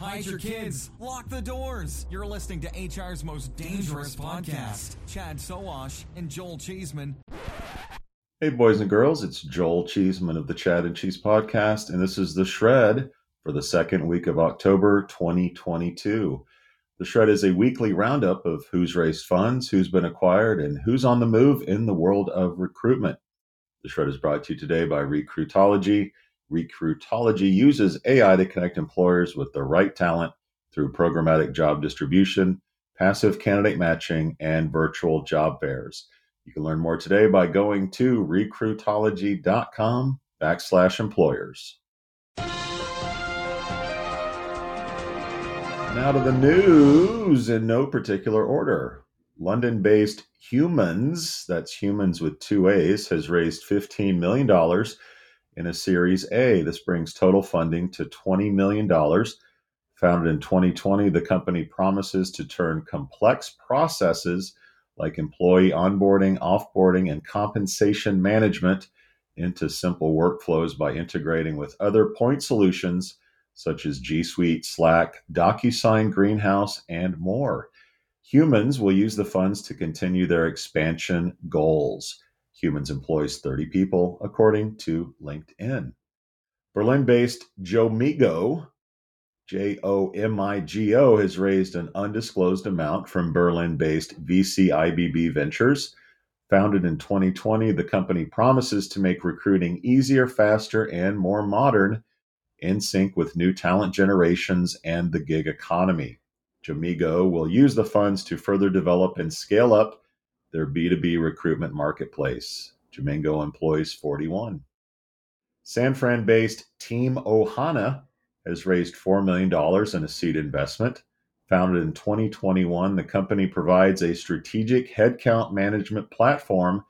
Hide your kids. Lock the doors. You're listening to HR's most dangerous podcast. Chad Sowash and Joel Cheeseman. Hey, boys and girls, it's Joel Cheeseman of the Chad and Cheese Podcast, and this is The Shred for the second week of October 2022. The Shred is a weekly roundup of who's raised funds, who's been acquired, and who's on the move in the world of recruitment. The Shred is brought to you today by Recruitology. Recruitology uses AI to connect employers with the right talent through programmatic job distribution, passive candidate matching, and virtual job fairs. You can learn more today by going to recruitology.com backslash employers. Now to the news in no particular order. London based Humaans, that's humans with two A's, has raised $15 million in a Series A. This brings total funding to $20 million. Founded in 2020, the company promises to turn complex processes like employee onboarding, offboarding, and compensation management into simple workflows by integrating with other point solutions such as G Suite, Slack, DocuSign, Greenhouse, and more. Humaans will use the funds to continue their expansion goals. Humaans employs 30 people, according to LinkedIn. Berlin based Jomigo, J O M I G O, has raised an undisclosed amount from Berlin based VCIBB Ventures. Founded in 2020, the company promises to make recruiting easier, faster, and more modern in sync with new talent generations and the gig economy. Jomigo will use the funds to further develop and scale up their B2B recruitment marketplace. Jomigo employs 41. San Fran based Team Ohana has raised $4 million in a seed investment. Founded in 2021, the company provides a strategic headcount management platform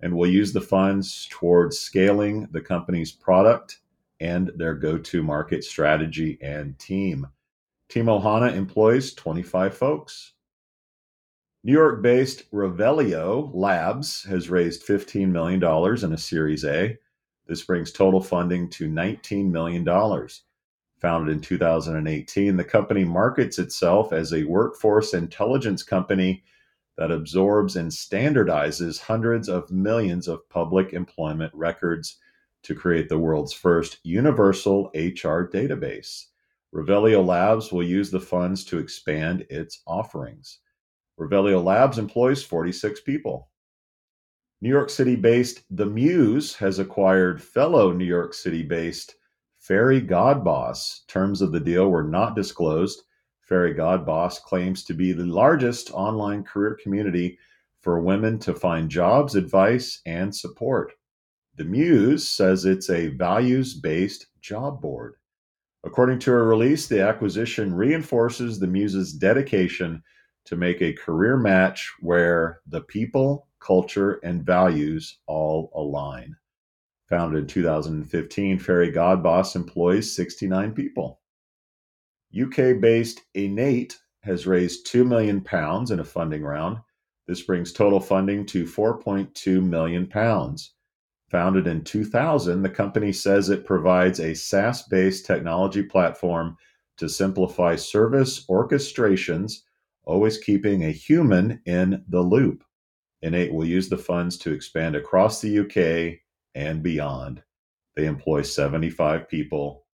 and will use the funds towards scaling the company's product and their go to market strategy and team. Team Ohana employs 25 folks. New York based Revelio Labs has raised $15 million in a Series A. This brings total funding to $19 million. Founded in 2018, the company markets itself as a workforce intelligence company that absorbs and standardizes hundreds of millions of public employment records to create the world's first universal HR database. Revelio Labs will use the funds to expand its offerings. Revelio Labs employs 46 people. New York City based The Muse has acquired fellow New York City based Fairygodboss. Terms of the deal were not disclosed. Fairygodboss claims to be the largest online career community for women to find jobs, advice, and support. The Muse says it's a values based job board. According to a release, the acquisition reinforces the Muse's dedication to make a career match where the people, culture, and values all align. Founded in 2015, Fairygodboss employs 69 people. UK based Enate has raised 2 million pounds in a funding round. This brings total funding to 4.2 million pounds. Founded in 2000, the company says it provides a SaaS based technology platform to simplify service orchestrations always keeping a human in the loop. Enate will use the funds to expand across the UK and beyond. They employ 75 people,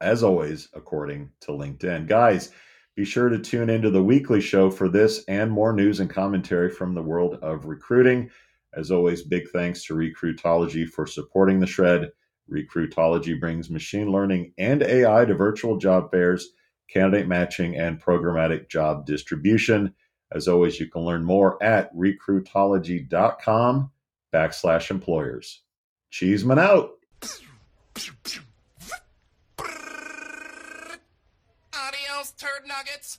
as always, according to LinkedIn. Guys, be sure to tune into the weekly show for this and more news and commentary from the world of recruiting. As always, big thanks to Recruitology for supporting the shred. Recruitology brings machine learning and AI to virtual job fairs candidate matching, and programmatic job distribution. As always, you can learn more at recruitology.com backslash employers. Cheeseman out. Adios, turd nuggets.